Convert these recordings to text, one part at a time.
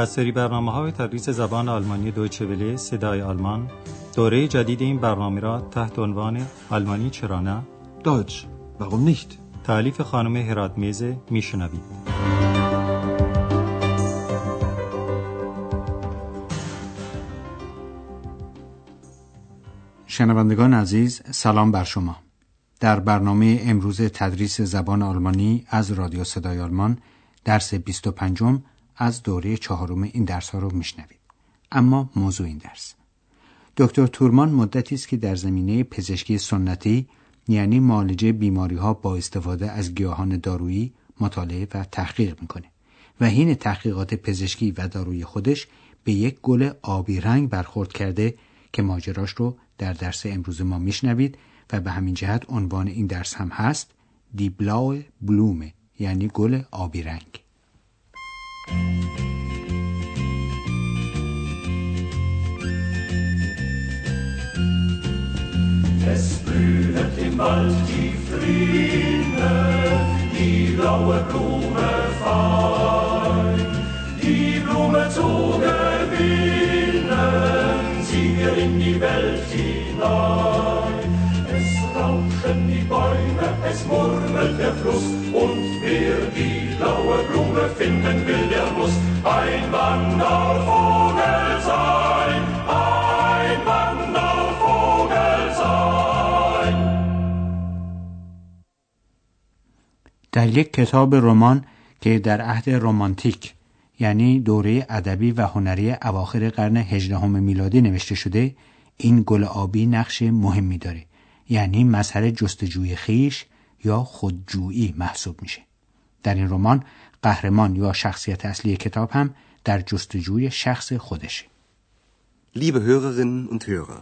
از سری برنامه های تدریس زبان آلمانی دویچه وله صدای آلمان دوره جدید این برنامه را تحت عنوان آلمانی چرا نه؟ Deutsch, warum nicht? تعلیف خانم هرات میزه میشنوید. شنوندگان عزیز سلام بر شما. در برنامه امروز تدریس زبان آلمانی از رادیو صدای آلمان درس 25 از دوره چهارم این درس ها رو میشنوید. اما موضوع این درس. دکتر تورمان مدتی است که در زمینه پزشکی سنتی یعنی معالجه بیماری ها با استفاده از گیاهان دارویی مطالعه و تحقیق می‌کنه و حین تحقیقات پزشکی و دارویی خودش به یک گل آبی رنگ برخورد کرده که ماجراش رو در درس امروز ما میشنوید و به همین جهت عنوان این درس هم هست دی بلاو بلومه یعنی گل آبی رنگ. Es blühet im Wald die Fliene, die blaue Blume fein. Die Blume zu gewinnen, sie wir in die Welt hinein. Es rauschen die Bäume, es murmelt der Fluss, finden will, der muss ein Wandervogel sein. Ein Wandervogel sein. در یک کتاب رمان که در عهد رمانتیک یعنی دوره ادبی و هنری اواخر قرن هجدهم میلادی نوشته شده این گل آبی نقش مهمی داره یعنی مظهر جستجوی خیش یا خودجویی محسوب میشه در این رمان قهرمان یا شخصیت اصلی کتاب هم در جستجوی شخص خودشه Liebe Hörerinnen und Hörer,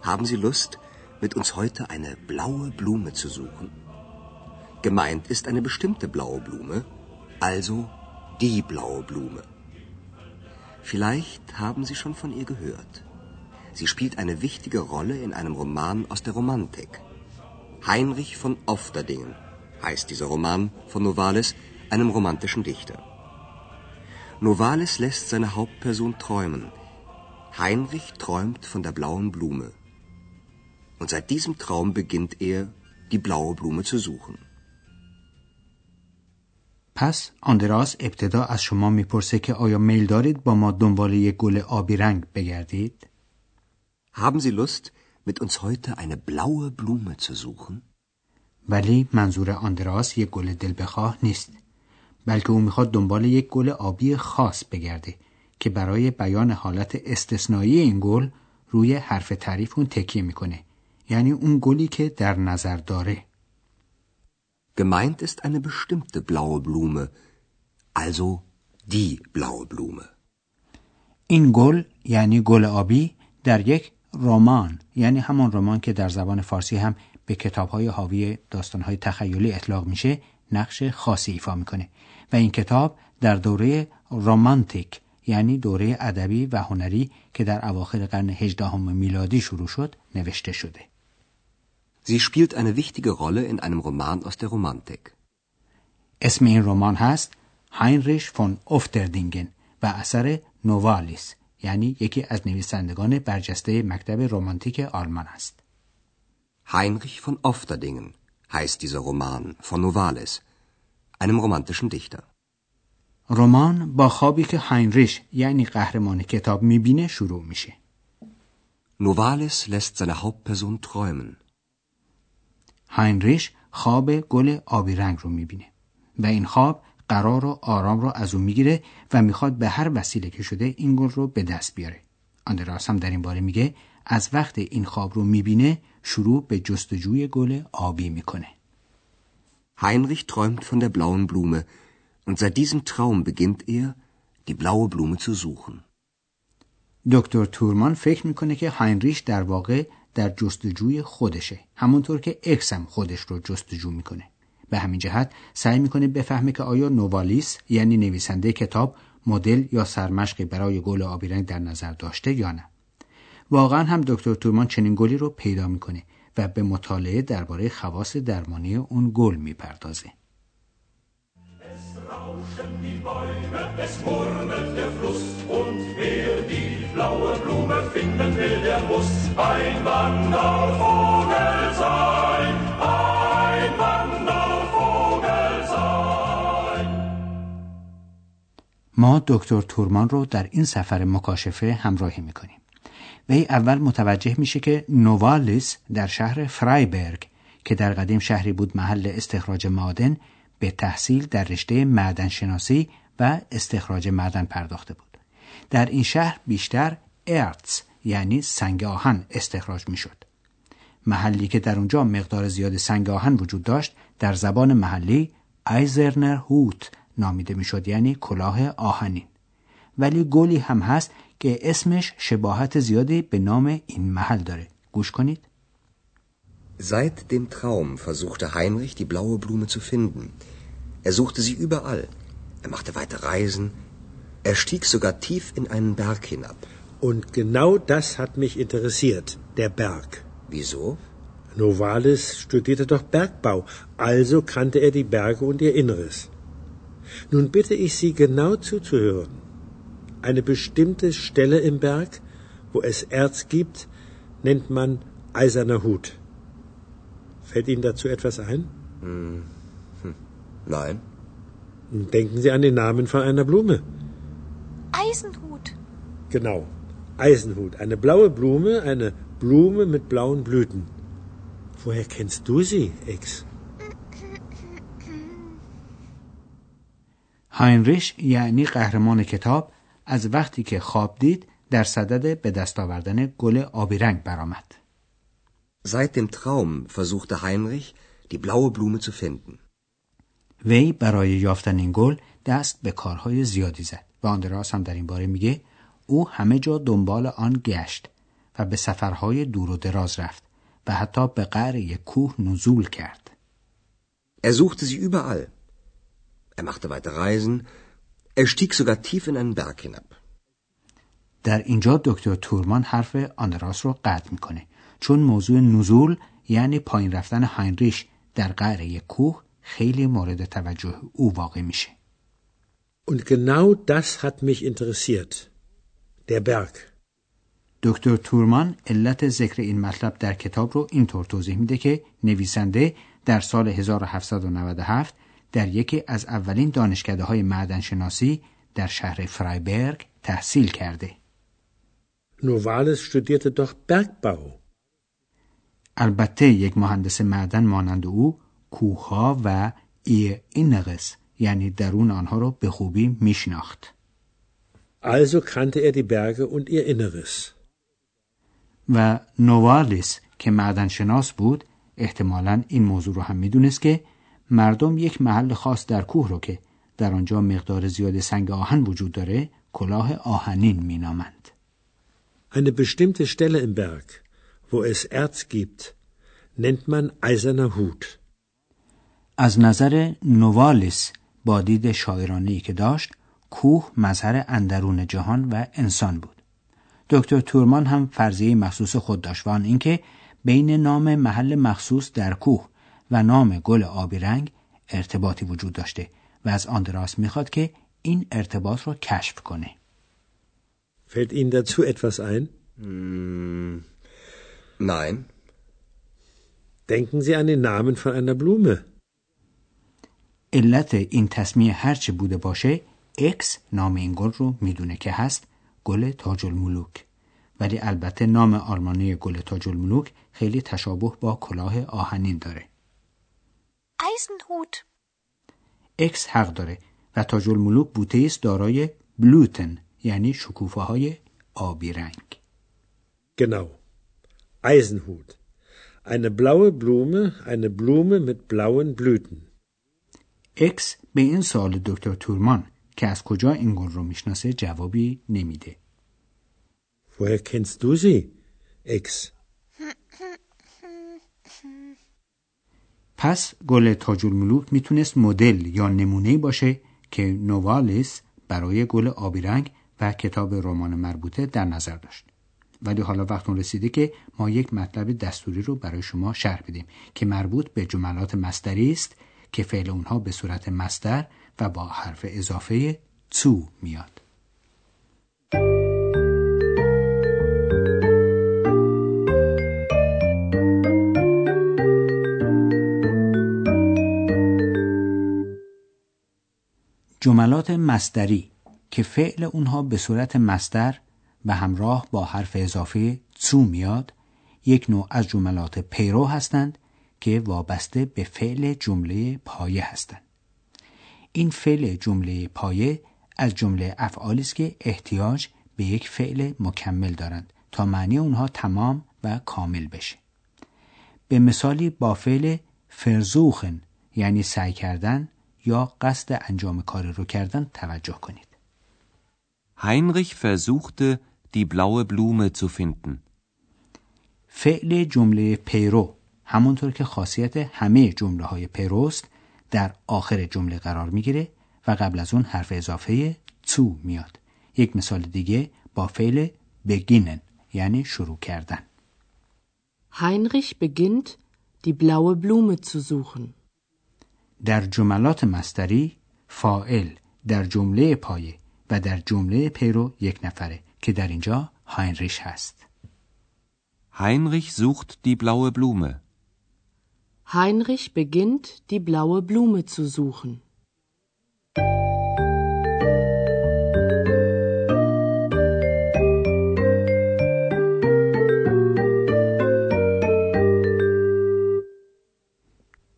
haben Sie Lust, mit uns heute eine blaue Blume zu suchen? Gemeint ist eine bestimmte blaue Blume, also die blaue Blume. Vielleicht haben Sie schon von ihr gehört. Sie spielt eine wichtige Rolle in einem Roman aus der Romantik. Heinrich von Ofterdingen heißt dieser Roman von Novalis, einem romantischen Dichter. Novalis lässt seine Hauptperson träumen. Heinrich träumt von der blauen Blume. Und seit diesem Traum beginnt er, die blaue Blume zu suchen. پس آندراس ابتدا از شما میپرسه که آیا میل دارید با ما دنبال یک گل آبی رنگ بگردید؟ Haben Sie Lust, mit uns heute eine blaue Blume zu suchen? ولی منظور آندراس یک گل دل بخواه نیست بلکه او می‌خواد دنبال یک گل آبی خاص بگرده که برای بیان حالت استثنایی این گل روی حرف تعریف اون تکیه می‌کنه. یعنی اون گلی که در نظر داره. Gemeint ist eine bestimmte blaue Blume, also die blaue Blume. این گل یعنی گل آبی در یک رمان یعنی همان رمان که در زبان فارسی هم به کتابهای حاوی داستانهای تخیلی اطلاق میشه نقش خاصی ایفا می‌کنه. و این کتاب در دوره رومانتیک یعنی دوره ادبی و هنری که در اواخر قرن هجدهم میلادی شروع شد نوشته شده Sie spielt eine wichtige Rolle in einem Roman aus der Romantik. اسم این رمان هست هاینریش فون اوفتردینگن و اثر نووالیس یعنی یکی از نویسندگان برجسته مکتب رمانتیک آلمان است. Heinrich von Ofterdingen heißt dieser Roman von Novalis, einem romantischen Dichter. رمان با خوابی که هاینریش یعنی قهرمان کتاب می‌بینه شروع میشه. Novalis lässt seine Hauptperson träumen. هاینریش خواب گل آبی رنگ رو می‌بینه و این خواب قرار و آرام رو از او می‌گیره و می‌خواد به هر وسیله که شده این گل رو به دست بیاره. آندراس هم در این باره میگه از وقت این خواب رو می‌بینه شروع به جستجوی گل آبی می‌کنه. Heinrich träumt von der blauen Blume und seit diesem Traum beginnt er, die blaue Blume zu suchen. دکتر تورمان فکر می‌کنه که هاینریش در واقع در جستجوی خودشه همونطور که اکس هم خودش رو جستجو می‌کنه به همین جهت سعی می‌کنه بفهمه که آیا نووالیس یعنی نویسنده کتاب مدل یا سرمشقی برای گل آبی رنگ در نظر داشته یا نه واقعا هم دکتر تورمان چنین گلی رو پیدا می‌کنه و به مطالعه درباره خواص درمانی اون گل می‌پردازه. ما دکتر تورمان رو در این سفر مکاشفه همراهی می‌کنیم. وی اول متوجه میشه که نووالیس در شهر فرایبرگ که در قدیم شهری بود محل استخراج معادن به تحصیل در رشته معدن شناسی و استخراج معدن پرداخته بود. در این شهر بیشتر ارتس یعنی سنگ آهن استخراج می‌شد. محلی که در اونجا مقدار زیاد سنگ آهن وجود داشت در زبان محلی ایزرنر هوت نامیده می‌شد یعنی کلاه آهنین. ولی گلی هم هست که اسمش شباهت زیادی به نام این محل داره. گوش کنید. Seit dem Traum versuchte Heinrich, die blaue Blume zu finden. Er suchte sie überall. Er machte weite Reisen. Er stieg sogar tief in einen Berg hinab. Und genau das hat mich interessiert, der Berg. Wieso? Novalis studierte doch Bergbau, also kannte er die Berge und ihr Inneres. Nun bitte ich Sie genau zuzuhören. Eine bestimmte Stelle im Berg, wo es Erz gibt, nennt man eiserner Hut. Fällt Ihnen dazu etwas ein? Hm. Hm. Nein. Denken Sie an den Namen von einer Blume. Eisenhut. Genau. Eisenhut. Eine blaue Blume, eine Blume mit blauen Blüten. Woher kennst du sie, Ex? هاینریش یعنی قهرمان کتاب از وقتی که خواب دید در صدد به دست آوردن گل آبی رنگ برآمد. Seit dem Traum versuchte Heinrich, die blaue Blume zu finden. وی برای یافتن این گل دست به کارهای زیادی زد و آندراس هم در این باره میگه او همه جا دنبال آن گشت و به سفرهای دور و دراز رفت و حتی به قعر یک کوه نزول کرد. Er suchte sie überall. Er machte weite Reisen. Er stieg sogar tief in einen Berg hinab. در اینجا دکتر تورمان حرف آندراس رو قطع می‌کنه چون موضوع نزول یعنی پایین رفتن هاینریش در قعر یک کوه خیلی مورد توجه او واقع میشه. Und genau das hat mich interessiert. Der Berg. دکتر تورمان علت ذکر این مطلب در کتاب رو اینطور توضیح میده که نویسنده در سال 1797 در یکی از اولین دانشکده های معدن شناسی در شهر فرایبرگ تحصیل کرده. Novalis studierte doch Bergbau. البته یک مهندس معدن مانند او کوهها و ای اینرس یعنی درون آنها را به خوبی میشناخت. Also kannte er die Berge und ihr Inneres. و نوالیس که معدن شناس بود احتمالا این موضوع رو هم می‌دونست که مردم یک محل خاص در کوه رو که در آنجا مقدار زیاد سنگ آهن وجود داره کلاه آهنین مینامند. Eine bestimmte Stelle im Berg, wo es Erz gibt, nennt man eiserner Hut. از نظر نوالیس با دید شاعرانه‌ای که داشت کوه مظهر اندرون جهان و انسان بود. دکتر تورمان هم فرضیه مخصوص خود داشت و آن اینکه بین نام محل مخصوص در کوه و نام گل آبی رنگ ارتباطی وجود داشته و از آندراس می‌خواد که این ارتباط رو کشف کنه. Fällt Ihnen dazu etwas ein? Hm. Nein. Denken Sie an den Namen von einer Blume. علت این تصمیه هرچه بوده باشه اکس نام این گل رو می‌دونه که هست گل تاج الملوک ولی البته نام آلمانی گل تاج الملوک خیلی تشابه با کلاه آهنین داره Eisenhut. اکس حق داره و تاج الملوک بوته است دارای Blüten یعنی شکوفه های آبی رنگ Genau. Eisenhut. Eine blaue Blume, eine Blume mit blauen Blüten. اکس به این سوال دکتر تورمان که از کجا این گل رو می‌شناسه جوابی نمیده Woher kennst du sie, Ex? پس گل تاج الملوک می‌تونست مدل یا نمونه باشه که نوالیس برای گل آبی رنگ و کتاب رمان مربوطه در نظر داشت. ولی حالا وقت اون رسیده که ما یک مطلب دستوری رو برای شما شرح بدیم که مربوط به جملات مستری است که فعل اونها به صورت مستر و با حرف اضافه zu میاد. جملات مصدری که فعل اونها به صورت مصدر و همراه با حرف اضافه تو میاد یک نوع از جملات پیرو هستند که وابسته به فعل جمله پایه هستند. این فعل جمله پایه از جمله افعالی است که احتیاج به یک فعل مکمل دارند تا معنی اونها تمام و کامل بشه. به مثالی با فعل فرزوخن یعنی سعی کردن یا قصد انجام کار رو کردن توجه کنید. Heinrich versuchte, die blaue Blume zu finden. فعل جمله پیرو همونطور که خاصیت همه جمله های پیروست در آخر جمله قرار می‌گیره و قبل از اون حرف اضافه تو میاد. یک مثال دیگه با فعل beginnen یعنی شروع کردن. Heinrich beginnt, die blaue Blume zu suchen. در جملات مستری فائل در جمله پایه و در جمله پیرو یک نفره که در اینجا هاینریش هست. Heinrich sucht die blaue Blume. Heinrich beginnt, die blaue Blume zu suchen.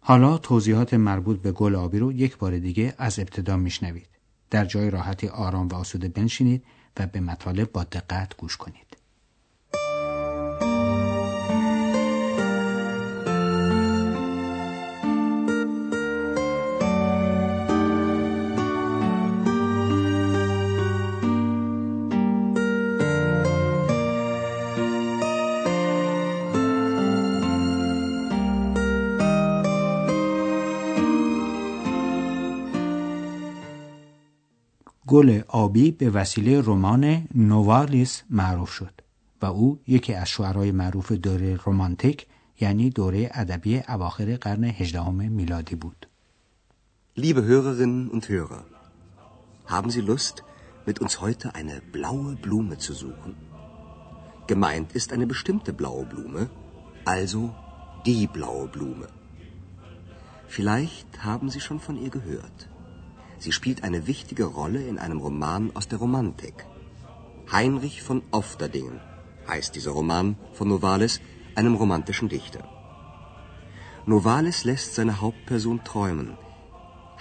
حالا توضیحات مربوط به گل آبی رو یک بار دیگه از ابتدا میشنوید. در جای راحتی آرام و آسوده بنشینید و به مطالب با دقت گوش کنید. گل آبی به وسیله رمان نوالیس معروف شد و او یکی از شعرهای معروف دوره رومانتیک یعنی دوره ادبی اواخر قرن هجدهم میلادی بود. Liebe Hörerinnen und Hörer, haben Sie Lust, mit uns heute eine blaue Blume zu suchen? Gemeint ist eine bestimmte blaue Blume, also die blaue Blume. Vielleicht haben Sie schon von ihr gehört. Sie spielt eine wichtige Rolle in einem Roman aus der Romantik. Heinrich von Ofterdingen heißt dieser Roman von Novalis, einem romantischen Dichter. Novalis lässt seine Hauptperson träumen.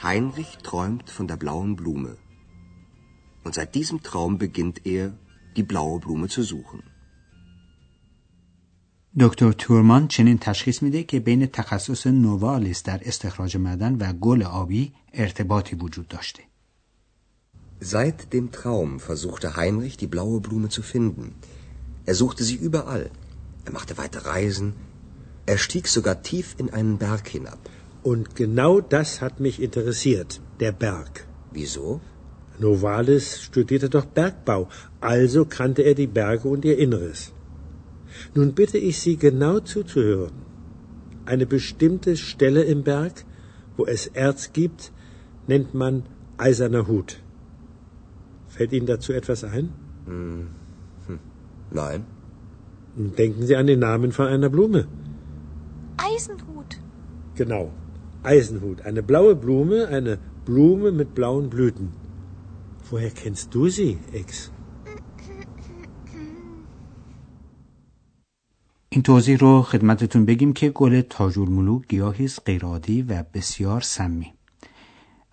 Heinrich träumt von der blauen Blume. Und seit diesem Traum beginnt er, die blaue Blume zu suchen. دکتر تورمان چنین تشخیص میده که بین تخصص نووالیس در استخراج معدن و گل آبی ارتباطی وجود داشته. Seit dem Traum versuchte Heinrich, die blaue Blume zu finden. Er suchte sie überall. Er machte weite Reisen. Er stieg sogar tief in einen Berg hinab. Und genau das hat mich interessiert, der Berg. Wieso? Novalis studierte doch Bergbau, also kannte er die Berge und ihr Inneres. Nun bitte ich Sie genau zuzuhören. Eine bestimmte Stelle im Berg, wo es Erz gibt, nennt man eiserner Hut. Fällt Ihnen dazu etwas ein? Hm. Nein. Denken Sie an den Namen von einer Blume. Eisenhut. Genau. Eisenhut. Eine blaue Blume, eine Blume mit blauen Blüten. Woher kennst du sie, Ex? این توضیح رو خدمتتون بگیم که گل تاجورملو گیاهی است غیرعادی و بسیار سمی.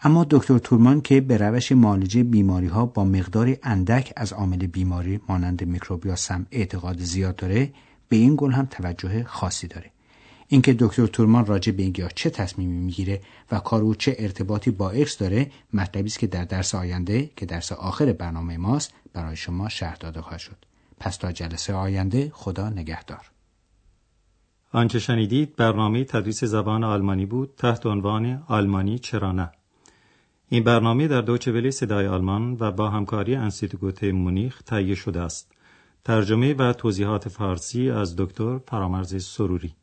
اما دکتر تورمان که به روش معالجه بیماری ها با مقداری اندک از عامل بیماری مانند میکروب یا سم اعتقاد زیاد داره به این گل هم توجه خاصی داره. اینکه دکتر تورمان راجع به این گیاه چه تصمیمی می‌گیره و کار او چه ارتباطی با اکس داره مطلبی است که در درس آینده که درس آخر برنامه ماست برای شما شرح داده خواهد شد. پس تا جلسه آینده خدا نگهدار. آنچه شنیدید برنامه تدریس زبان آلمانی بود تحت عنوان آلمانی چرا نه. این برنامه در دوچه ولی صدای آلمان و با همکاری انستیتوت مونیخ تهیه شده است. ترجمه و توضیحات فارسی از دکتر فرامرز سروری.